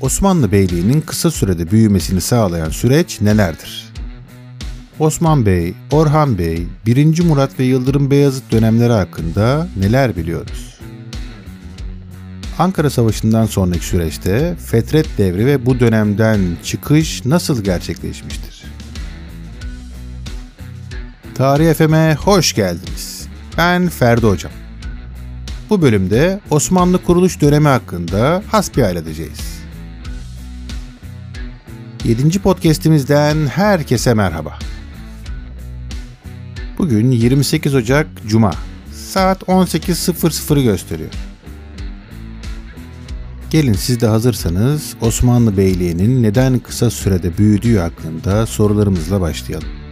Osmanlı Beyliği'nin kısa sürede büyümesini sağlayan süreç nelerdir? Osman Bey, Orhan Bey, 1. Murat ve Yıldırım Beyazıt dönemleri hakkında neler biliyoruz? Ankara Savaşı'ndan sonraki süreçte Fetret devri ve bu dönemden çıkış nasıl gerçekleşmiştir? Tarih FM'e hoş geldiniz. Ben Ferdi Hocam. Bu bölümde Osmanlı kuruluş dönemi hakkında hasbihal edeceğiz. 7. podcast'imizden herkese merhaba. Bugün 28 Ocak Cuma. Saat 18.00'ı gösteriyor. Gelin siz de hazırsanız Osmanlı Beyliği'nin neden kısa sürede büyüdüğü hakkında sorularımızla başlayalım.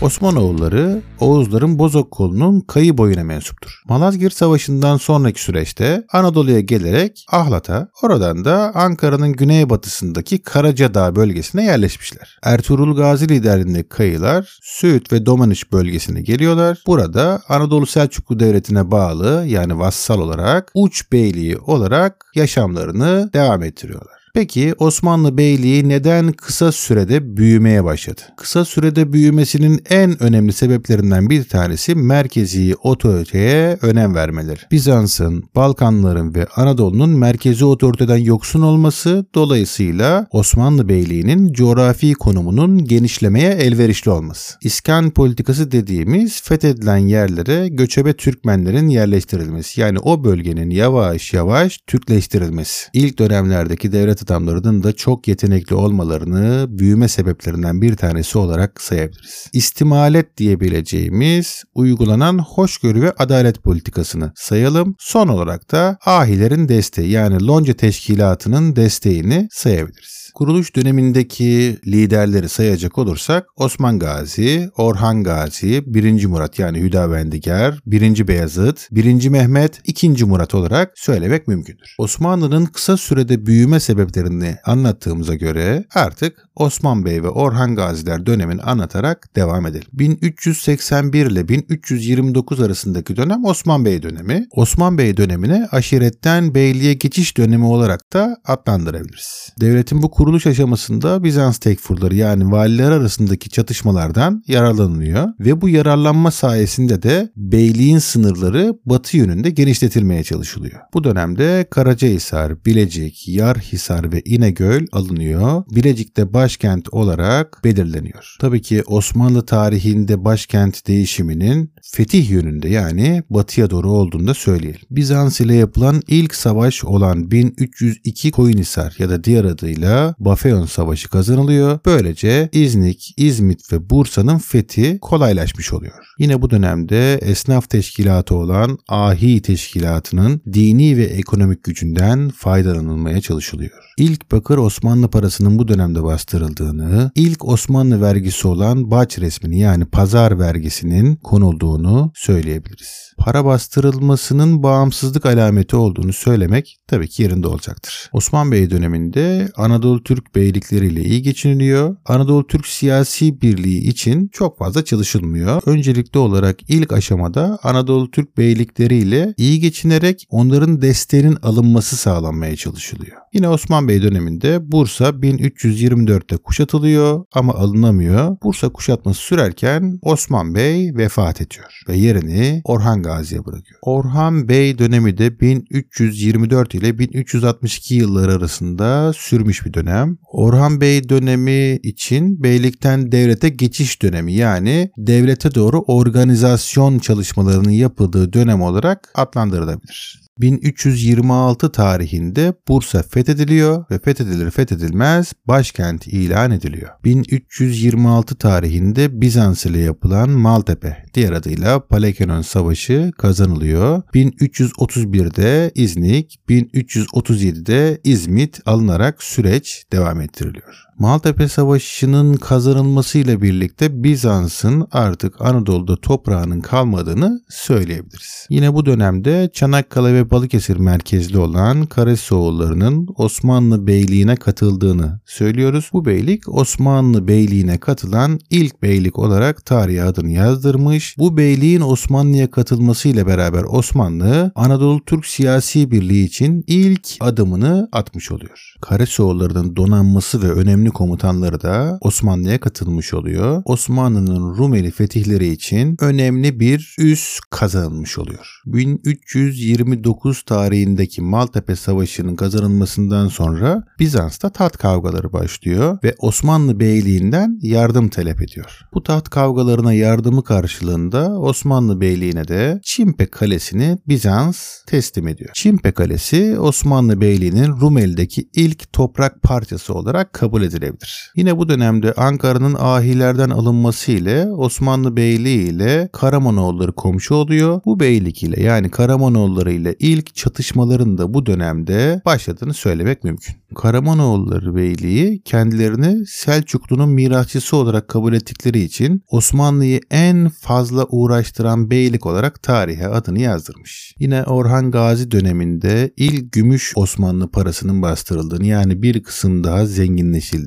Osmanoğulları Oğuzların Bozok kolunun kayı boyuna mensuptur. Malazgirt Savaşı'ndan sonraki süreçte Anadolu'ya gelerek Ahlat'a, oradan da Ankara'nın güneybatısındaki Karacadağ bölgesine yerleşmişler. Ertuğrul Gazi liderliğindeki kayılar Söğüt ve Domaniç bölgesine geliyorlar. Burada Anadolu Selçuklu Devleti'ne bağlı yani vassal olarak Uç Beyliği olarak yaşamlarını devam ettiriyorlar. Peki Osmanlı Beyliği neden kısa sürede büyümeye başladı? Kısa sürede büyümesinin en önemli sebeplerinden bir tanesi merkezi otoriteye önem vermeleri. Bizans'ın, Balkanların ve Anadolu'nun merkezi otoriteden yoksun olması dolayısıyla Osmanlı Beyliği'nin coğrafi konumunun genişlemeye elverişli olması. İskan politikası dediğimiz fethedilen yerlere göçebe Türkmenlerin yerleştirilmesi yani o bölgenin yavaş yavaş Türkleştirilmesi. İlk dönemlerdeki devlet devlet adamlarının da çok yetenekli olmalarını büyüme sebeplerinden bir tanesi olarak sayabiliriz. İstimalet diyebileceğimiz uygulanan hoşgörü ve adalet politikasını sayalım. Son olarak da ahilerin desteği yani Lonca Teşkilatı'nın desteğini sayabiliriz. Kuruluş dönemindeki liderleri sayacak olursak Osman Gazi, Orhan Gazi, 1. Murat yani Hüdavendigar, 1. Beyazıt, 1. Mehmet, 2. Murat olarak söylemek mümkündür. Osmanlı'nın kısa sürede büyüme sebeplerini anlattığımıza göre artık Osman Bey ve Orhan Gaziler dönemini anlatarak devam edelim. 1381 ile 1329 arasındaki dönem Osman Bey dönemi. Osman Bey dönemine aşiretten beyliğe geçiş dönemi olarak da adlandırabiliriz. Devletin bu kuruluş aşamasında Bizans tekfurları yani valiler arasındaki çatışmalardan yararlanılıyor ve bu yararlanma sayesinde de beyliğin sınırları batı yönünde genişletilmeye çalışılıyor. Bu dönemde Karacahisar, Bilecik, Yarhisar ve İnegöl alınıyor. Bilecik'te başkent olarak belirleniyor. Tabii ki Osmanlı tarihinde başkent değişiminin fetih yönünde yani batıya doğru olduğunu da söyleyelim. Bizans ile yapılan ilk savaş olan 1302 Koyunhisar ya da diğer adıyla Bafeon Savaşı kazanılıyor. Böylece İznik, İzmit ve Bursa'nın fethi kolaylaşmış oluyor. Yine bu dönemde esnaf teşkilatı olan Ahi Teşkilatı'nın dini ve ekonomik gücünden faydalanılmaya çalışılıyor. İlk bakır Osmanlı parasının bu dönemde bastırıldığını, ilk Osmanlı vergisi olan baç resmini yani pazar vergisinin konulduğunu söyleyebiliriz para bastırılmasının bağımsızlık alameti olduğunu söylemek tabii ki yerinde olacaktır. Osman Bey döneminde Anadolu Türk beylikleriyle iyi geçiniliyor. Anadolu Türk siyasi birliği için çok fazla çalışılmıyor. Öncelikli olarak ilk aşamada Anadolu Türk beylikleriyle iyi geçinerek onların desteğinin alınması sağlanmaya çalışılıyor. Yine Osman Bey döneminde Bursa 1324'te kuşatılıyor ama alınamıyor. Bursa kuşatması sürerken Osman Bey vefat ediyor ve yerini Orhan Gazi'ye bırakıyor. Orhan Bey dönemi de 1324 ile 1362 yılları arasında sürmüş bir dönem. Orhan Bey dönemi için beylikten devlete geçiş dönemi yani devlete doğru organizasyon çalışmalarının yapıldığı dönem olarak adlandırılabilir. 1326 tarihinde Bursa fethediliyor ve fethedilir fethedilmez başkent ilan ediliyor. 1326 tarihinde Bizans ile yapılan Maltepe diğer adıyla Palekenon Savaşı kazanılıyor. 1331'de İznik, 1337'de İzmit alınarak süreç devam ettiriliyor. Maltepe Savaşı'nın kazanılmasıyla birlikte Bizans'ın artık Anadolu'da toprağının kalmadığını söyleyebiliriz. Yine bu dönemde Çanakkale ve Balıkesir merkezli olan Karasoğullarının Osmanlı Beyliğine katıldığını söylüyoruz. Bu beylik Osmanlı Beyliğine katılan ilk beylik olarak tarihe adını yazdırmış. Bu beyliğin Osmanlı'ya katılmasıyla beraber Osmanlı Anadolu Türk Siyasi Birliği için ilk adımını atmış oluyor. Karasoğullarının donanması ve önemli komutanları da Osmanlı'ya katılmış oluyor. Osmanlı'nın Rumeli fetihleri için önemli bir üs kazanılmış oluyor. 1329 tarihindeki Maltepe Savaşı'nın kazanılmasından sonra Bizans'ta taht kavgaları başlıyor ve Osmanlı Beyliği'nden yardım talep ediyor. Bu taht kavgalarına yardımı karşılığında Osmanlı Beyliği'ne de Çimpe Kalesi'ni Bizans teslim ediyor. Çimpe Kalesi Osmanlı Beyliği'nin Rumeli'deki ilk toprak parçası olarak kabul edilebilir. Yine bu dönemde Ankara'nın ahilerden alınması ile Osmanlı Beyliği ile Karamanoğulları komşu oluyor. Bu beylik ile yani Karamanoğulları ile ilk çatışmaların da bu dönemde başladığını söylemek mümkün. Karamanoğulları Beyliği kendilerini Selçuklu'nun mirasçısı olarak kabul ettikleri için Osmanlı'yı en fazla uğraştıran beylik olarak tarihe adını yazdırmış. Yine Orhan Gazi döneminde ilk gümüş Osmanlı parasının bastırıldığını yani bir kısım daha zenginleşildiğini,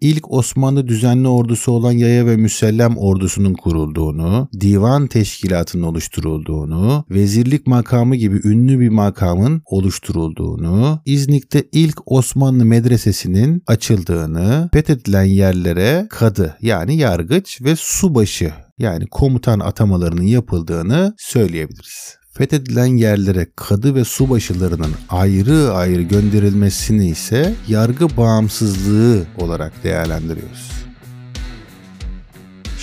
ilk Osmanlı düzenli ordusu olan Yaya ve Müsellem ordusunun kurulduğunu, divan teşkilatının oluşturulduğunu, vezirlik makamı gibi ünlü bir makamın oluşturulduğunu, İznik'te ilk Osmanlı medresesinin açıldığını, fethedilen yerlere kadı yani yargıç ve subaşı yani komutan atamalarının yapıldığını söyleyebiliriz fethedilen yerlere kadı ve subaşılarının ayrı ayrı gönderilmesini ise yargı bağımsızlığı olarak değerlendiriyoruz.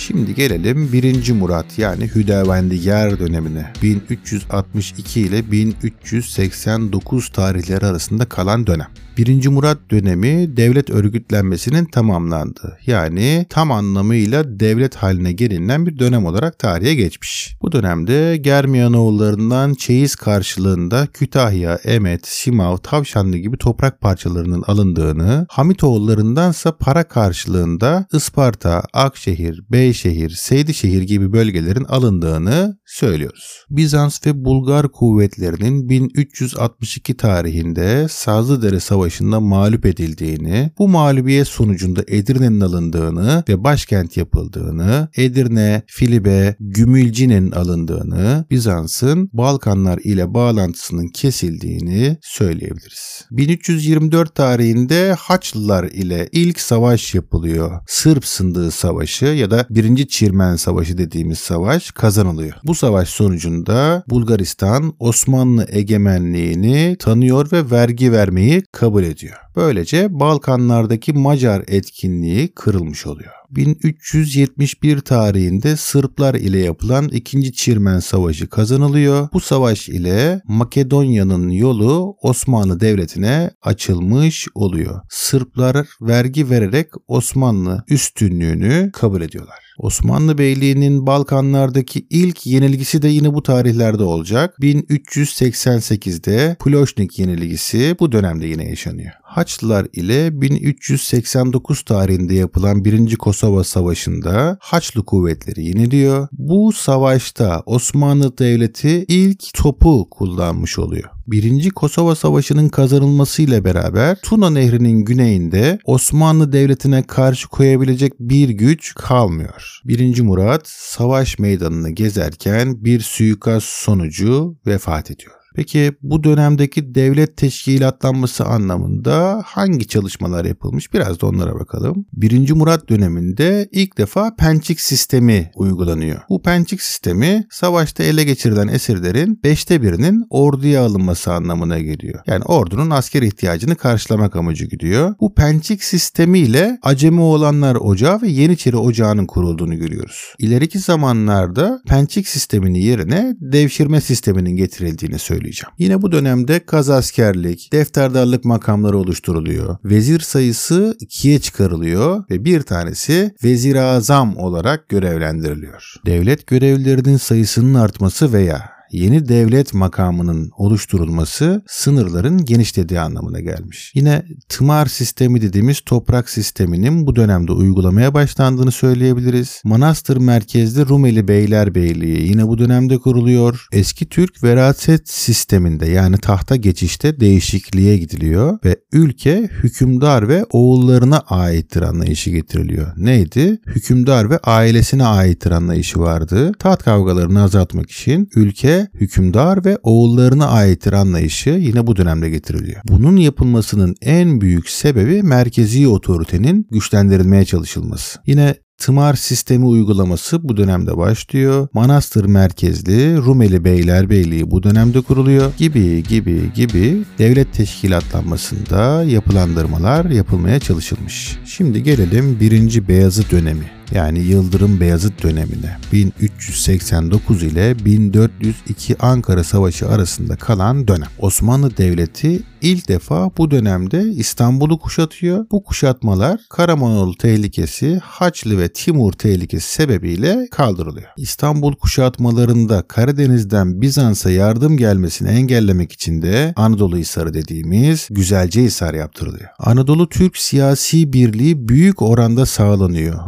Şimdi gelelim 1. Murat yani Hüdavendigar dönemine. 1362 ile 1389 tarihleri arasında kalan dönem. 1. Murat dönemi devlet örgütlenmesinin tamamlandığı yani tam anlamıyla devlet haline gelinen bir dönem olarak tarihe geçmiş. Bu dönemde Germiyanoğullarından çeyiz karşılığında Kütahya, Emet, Simav, Tavşanlı gibi toprak parçalarının alındığını, Hamitoğullarındansa para karşılığında Isparta, Akşehir, Beyşehir, Seydişehir gibi bölgelerin alındığını söylüyoruz. Bizans ve Bulgar kuvvetlerinin 1362 tarihinde Sazlıdere Savaşı Savaşı'nda mağlup edildiğini, bu mağlubiyet sonucunda Edirne'nin alındığını ve başkent yapıldığını, Edirne, Filibe, Gümülcine'nin alındığını, Bizans'ın Balkanlar ile bağlantısının kesildiğini söyleyebiliriz. 1324 tarihinde Haçlılar ile ilk savaş yapılıyor. Sırp Sındığı Savaşı ya da 1. Çirmen Savaşı dediğimiz savaş kazanılıyor. Bu savaş sonucunda Bulgaristan Osmanlı egemenliğini tanıyor ve vergi vermeyi kabul ediyor. Böylece Balkanlardaki Macar etkinliği kırılmış oluyor. 1371 tarihinde Sırplar ile yapılan 2. Çirmen Savaşı kazanılıyor. Bu savaş ile Makedonya'nın yolu Osmanlı Devleti'ne açılmış oluyor. Sırplar vergi vererek Osmanlı üstünlüğünü kabul ediyorlar. Osmanlı Beyliği'nin Balkanlardaki ilk yenilgisi de yine bu tarihlerde olacak. 1388'de Ploşnik yenilgisi bu dönemde yine yaşanıyor. Haçlılar ile 1389 tarihinde yapılan 1. Kosova Savaşı'nda Haçlı kuvvetleri yeniliyor. Bu savaşta Osmanlı Devleti ilk topu kullanmış oluyor. Birinci Kosova Savaşı'nın kazanılmasıyla beraber Tuna Nehri'nin güneyinde Osmanlı Devleti'ne karşı koyabilecek bir güç kalmıyor. Birinci Murat savaş meydanını gezerken bir suikast sonucu vefat ediyor. Peki bu dönemdeki devlet teşkilatlanması anlamında hangi çalışmalar yapılmış? Biraz da onlara bakalım. 1. Murat döneminde ilk defa pençik sistemi uygulanıyor. Bu pençik sistemi savaşta ele geçirilen esirlerin beşte birinin orduya alınması anlamına geliyor. Yani ordunun asker ihtiyacını karşılamak amacı gidiyor. Bu pençik sistemiyle Acemi olanlar Ocağı ve Yeniçeri Ocağı'nın kurulduğunu görüyoruz. İleriki zamanlarda pençik sisteminin yerine devşirme sisteminin getirildiğini söylüyor söyleyeceğim. Yine bu dönemde kaz askerlik, defterdarlık makamları oluşturuluyor. Vezir sayısı ikiye çıkarılıyor ve bir tanesi vezir azam olarak görevlendiriliyor. Devlet görevlilerinin sayısının artması veya yeni devlet makamının oluşturulması sınırların genişlediği anlamına gelmiş. Yine tımar sistemi dediğimiz toprak sisteminin bu dönemde uygulamaya başlandığını söyleyebiliriz. Manastır merkezli Rumeli Beylerbeyliği yine bu dönemde kuruluyor. Eski Türk veraset sisteminde yani tahta geçişte değişikliğe gidiliyor ve ülke hükümdar ve oğullarına aittir anlayışı getiriliyor. Neydi? Hükümdar ve ailesine aittir anlayışı vardı. Taht kavgalarını azaltmak için ülke hükümdar ve oğullarına aittir anlayışı yine bu dönemde getiriliyor. Bunun yapılmasının en büyük sebebi merkezi otoritenin güçlendirilmeye çalışılması. Yine tımar sistemi uygulaması bu dönemde başlıyor. Manastır merkezli Rumeli Beylerbeyliği bu dönemde kuruluyor gibi gibi gibi devlet teşkilatlanmasında yapılandırmalar yapılmaya çalışılmış. Şimdi gelelim 1. Beyazıt dönemi yani Yıldırım Beyazıt dönemine 1389 ile 1402 Ankara Savaşı arasında kalan dönem. Osmanlı Devleti ilk defa bu dönemde İstanbul'u kuşatıyor. Bu kuşatmalar Karamanlı tehlikesi, Haçlı ve Timur tehlikesi sebebiyle kaldırılıyor. İstanbul kuşatmalarında Karadeniz'den Bizans'a yardım gelmesini engellemek için de Anadolu Hisarı dediğimiz Güzelce Hisar yaptırılıyor. Anadolu Türk siyasi birliği büyük oranda sağlanıyor.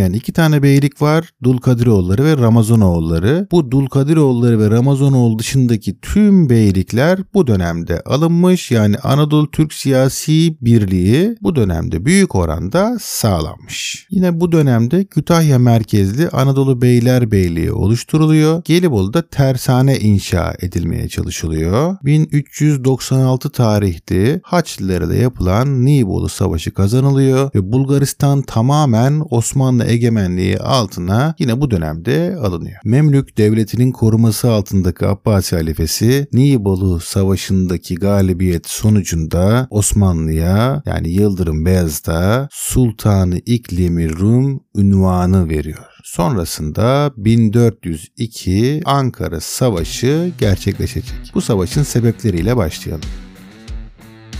Alınamayan iki tane beylik var. Dulkadiroğulları ve Ramazanoğulları. Bu Dulkadiroğulları ve Ramazanoğlu dışındaki tüm beylikler bu dönemde alınmış yani Anadolu Türk siyasi birliği bu dönemde büyük oranda sağlanmış. Yine bu dönemde Kütahya merkezli Anadolu Beylerbeyliği oluşturuluyor. Gelibolu'da tersane inşa edilmeye çalışılıyor. 1396 tarihte Haçlılara yapılan Nibolu Savaşı kazanılıyor ve Bulgaristan tamamen Osmanlı egemenliği altına yine bu dönemde alınıyor. Memlük devletinin koruması altındaki Abbasi halifesi Nibolu Savaşı'ndaki galibiyet sonucunda Osmanlı'ya yani Yıldırım Beyazıt'a Sultanı İklimi Rum ünvanı veriyor. Sonrasında 1402 Ankara Savaşı gerçekleşecek. Bu savaşın sebepleriyle başlayalım.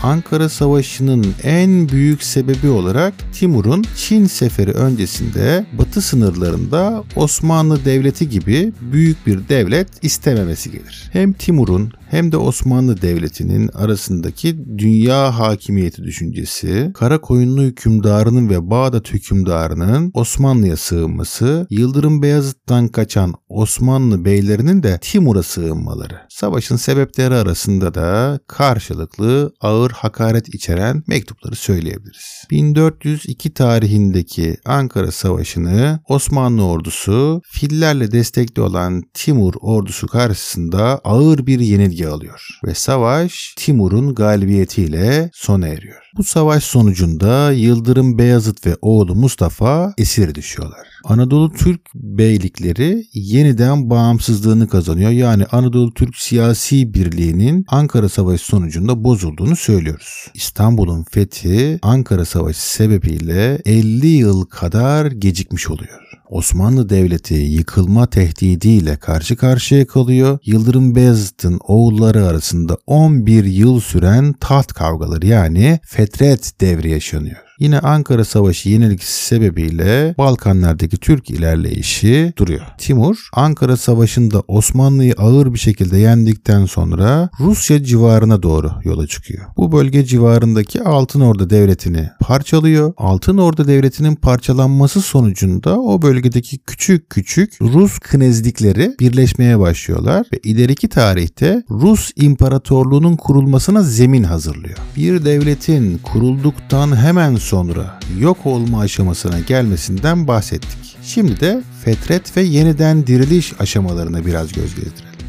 Ankara Savaşı'nın en büyük sebebi olarak Timur'un Çin seferi öncesinde batı sınırlarında Osmanlı Devleti gibi büyük bir devlet istememesi gelir. Hem Timur'un hem de Osmanlı Devleti'nin arasındaki dünya hakimiyeti düşüncesi, Karakoyunlu hükümdarının ve Bağdat hükümdarının Osmanlı'ya sığınması, Yıldırım Beyazıt'tan kaçan Osmanlı beylerinin de Timur'a sığınmaları. Savaşın sebepleri arasında da karşılıklı ağır hakaret içeren mektupları söyleyebiliriz. 1402 tarihindeki Ankara Savaşı'nı Osmanlı ordusu fillerle destekli olan Timur ordusu karşısında ağır bir yenilgi alıyor ve savaş Timur'un galibiyetiyle sona eriyor. Bu savaş sonucunda Yıldırım Beyazıt ve oğlu Mustafa esir düşüyorlar. Anadolu Türk beylikleri yeniden bağımsızlığını kazanıyor. Yani Anadolu Türk siyasi birliğinin Ankara Savaşı sonucunda bozulduğunu söylüyoruz. İstanbul'un fethi Ankara Savaşı sebebiyle 50 yıl kadar gecikmiş oluyor. Osmanlı Devleti yıkılma tehdidiyle karşı karşıya kalıyor. Yıldırım Beyazıt'ın oğulları arasında 11 yıl süren taht kavgaları yani fetret devri yaşanıyor. Yine Ankara Savaşı yenilgisi sebebiyle Balkanlardaki Türk ilerleyişi duruyor. Timur Ankara Savaşı'nda Osmanlı'yı ağır bir şekilde yendikten sonra Rusya civarına doğru yola çıkıyor. Bu bölge civarındaki Altın Orda Devleti'ni parçalıyor. Altın Orda Devleti'nin parçalanması sonucunda o bölgedeki küçük küçük Rus knezlikleri birleşmeye başlıyorlar ve ileriki tarihte Rus İmparatorluğu'nun kurulmasına zemin hazırlıyor. Bir devletin kurulduktan hemen sonra yok olma aşamasına gelmesinden bahsettik. Şimdi de fetret ve yeniden diriliş aşamalarına biraz göz gezdirelim.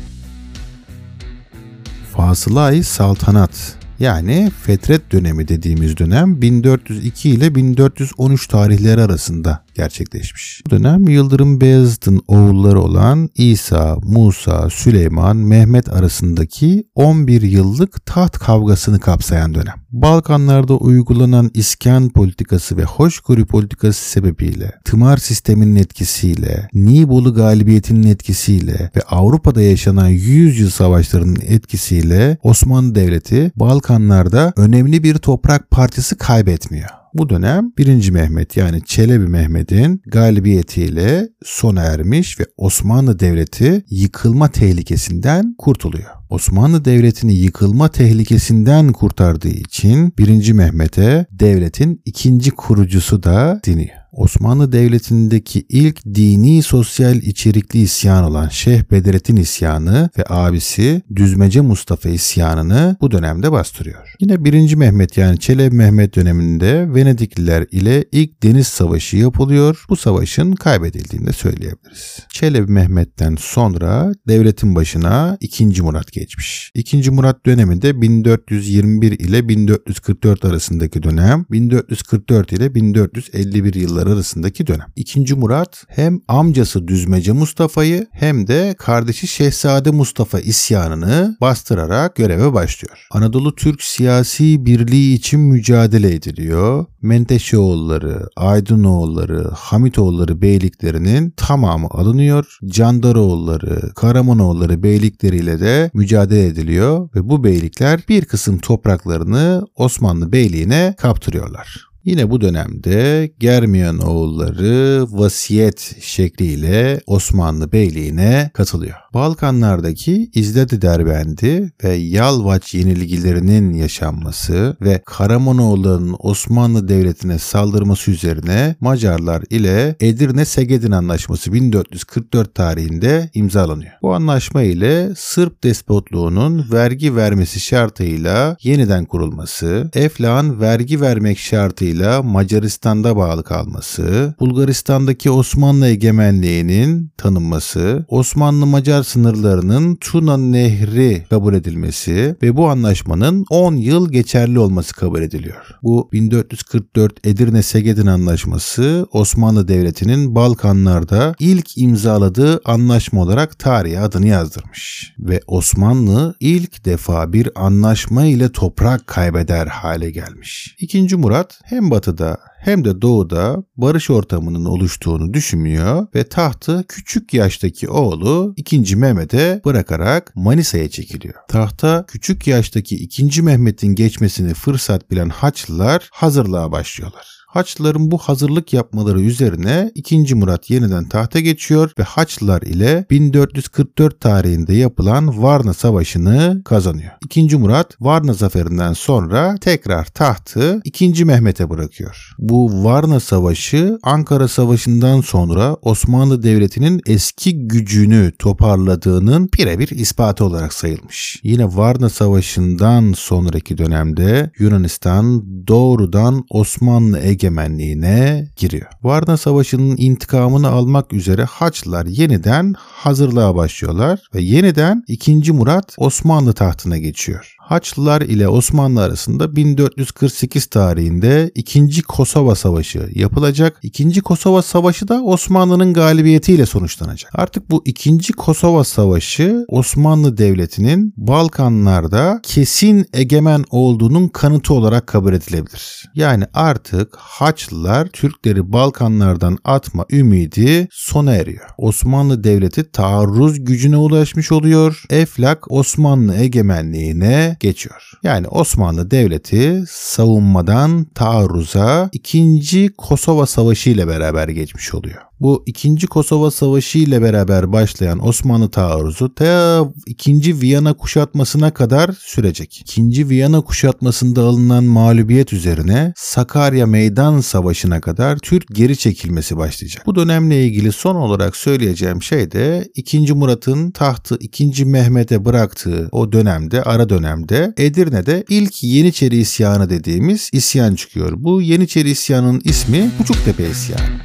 Fasılay Saltanat yani fetret dönemi dediğimiz dönem 1402 ile 1413 tarihleri arasında gerçekleşmiş. Bu dönem Yıldırım Beyazıt'ın oğulları olan İsa, Musa, Süleyman, Mehmet arasındaki 11 yıllık taht kavgasını kapsayan dönem. Balkanlarda uygulanan iskan politikası ve hoşgörü politikası sebebiyle, tımar sisteminin etkisiyle, Nibolu galibiyetinin etkisiyle ve Avrupa'da yaşanan 100 yıl savaşlarının etkisiyle Osmanlı Devleti Balkanlarda önemli bir toprak parçası kaybetmiyor. Bu dönem 1. Mehmet yani Çelebi Mehmet'in galibiyetiyle sona ermiş ve Osmanlı Devleti yıkılma tehlikesinden kurtuluyor. Osmanlı Devleti'ni yıkılma tehlikesinden kurtardığı için 1. Mehmet'e devletin ikinci kurucusu da deniyor. Osmanlı Devleti'ndeki ilk dini sosyal içerikli isyan olan Şeyh Bedrettin isyanı ve abisi Düzmece Mustafa isyanını bu dönemde bastırıyor. Yine 1. Mehmet yani Çelebi Mehmet döneminde Venedikliler ile ilk deniz savaşı yapılıyor. Bu savaşın kaybedildiğini de söyleyebiliriz. Çelebi Mehmet'ten sonra devletin başına 2. Murat geçmiş. 2. Murat döneminde 1421 ile 1444 arasındaki dönem, 1444 ile 1451 yılları yıllar arasındaki dönem. İkinci Murat hem amcası Düzmece Mustafa'yı hem de kardeşi Şehzade Mustafa isyanını bastırarak göreve başlıyor. Anadolu Türk siyasi birliği için mücadele ediliyor. Menteşeoğulları, Aydınoğulları, Hamitoğulları beyliklerinin tamamı alınıyor. Candaroğulları, Karamanoğulları beylikleriyle de mücadele ediliyor ve bu beylikler bir kısım topraklarını Osmanlı Beyliğine kaptırıyorlar. Yine bu dönemde Germiyan oğulları vasiyet şekliyle Osmanlı Beyliğine katılıyor. Balkanlardaki İzledi Derbendi ve Yalvaç yenilgilerinin yaşanması ve Karamonoğullarının Osmanlı Devleti'ne saldırması üzerine Macarlar ile Edirne Segedin Anlaşması 1444 tarihinde imzalanıyor. Bu anlaşma ile Sırp despotluğunun vergi vermesi şartıyla yeniden kurulması, Eflak'ın vergi vermek şartıyla Macaristan'da bağlı kalması, Bulgaristan'daki Osmanlı egemenliğinin tanınması, Osmanlı-Macar Macar sınırlarının Tuna Nehri kabul edilmesi ve bu anlaşmanın 10 yıl geçerli olması kabul ediliyor. Bu 1444 Edirne Segedin Anlaşması Osmanlı Devleti'nin Balkanlarda ilk imzaladığı anlaşma olarak tarihe adını yazdırmış. Ve Osmanlı ilk defa bir anlaşma ile toprak kaybeder hale gelmiş. İkinci Murat hem batıda hem de doğuda barış ortamının oluştuğunu düşünmüyor ve tahtı küçük yaştaki oğlu 2. Mehmet'e bırakarak Manisa'ya çekiliyor. Tahta küçük yaştaki 2. Mehmet'in geçmesini fırsat bilen Haçlılar hazırlığa başlıyorlar. Haçlıların bu hazırlık yapmaları üzerine 2. Murat yeniden tahta geçiyor ve Haçlılar ile 1444 tarihinde yapılan Varna Savaşı'nı kazanıyor. 2. Murat Varna zaferinden sonra tekrar tahtı 2. Mehmet'e bırakıyor. Bu Varna Savaşı Ankara Savaşı'ndan sonra Osmanlı Devleti'nin eski gücünü toparladığının birebir ispatı olarak sayılmış. Yine Varna Savaşı'ndan sonraki dönemde Yunanistan doğrudan Osmanlı Ege egemenliğine giriyor. Varna Savaşı'nın intikamını almak üzere Haçlılar yeniden hazırlığa başlıyorlar ve yeniden 2. Murat Osmanlı tahtına geçiyor. Haçlılar ile Osmanlı arasında 1448 tarihinde 2. Kosova Savaşı yapılacak. 2. Kosova Savaşı da Osmanlı'nın galibiyetiyle sonuçlanacak. Artık bu 2. Kosova Savaşı Osmanlı Devleti'nin Balkanlarda kesin egemen olduğunun kanıtı olarak kabul edilebilir. Yani artık Haçlılar Türkleri Balkanlardan atma ümidi sona eriyor. Osmanlı Devleti taarruz gücüne ulaşmış oluyor. Eflak Osmanlı egemenliğine geçiyor. Yani Osmanlı Devleti savunmadan taarruza 2. Kosova Savaşı ile beraber geçmiş oluyor. Bu 2. Kosova Savaşı ile beraber başlayan Osmanlı taarruzu ta 2. Viyana kuşatmasına kadar sürecek. 2. Viyana kuşatmasında alınan mağlubiyet üzerine Sakarya Meydan Savaşı'na kadar Türk geri çekilmesi başlayacak. Bu dönemle ilgili son olarak söyleyeceğim şey de 2. Murat'ın tahtı 2. Mehmet'e bıraktığı o dönemde, ara dönemde Edirne'de ilk Yeniçeri isyanı dediğimiz isyan çıkıyor. Bu Yeniçeri isyanının ismi Buçuktepe isyanı.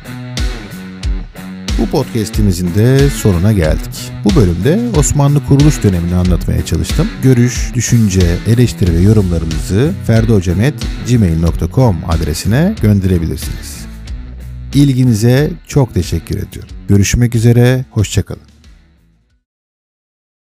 Bu podcast'imizin de sonuna geldik. Bu bölümde Osmanlı kuruluş dönemini anlatmaya çalıştım. Görüş, düşünce, eleştiri ve yorumlarınızı ferdocemet.gmail.com adresine gönderebilirsiniz. İlginize çok teşekkür ediyorum. Görüşmek üzere, hoşçakalın.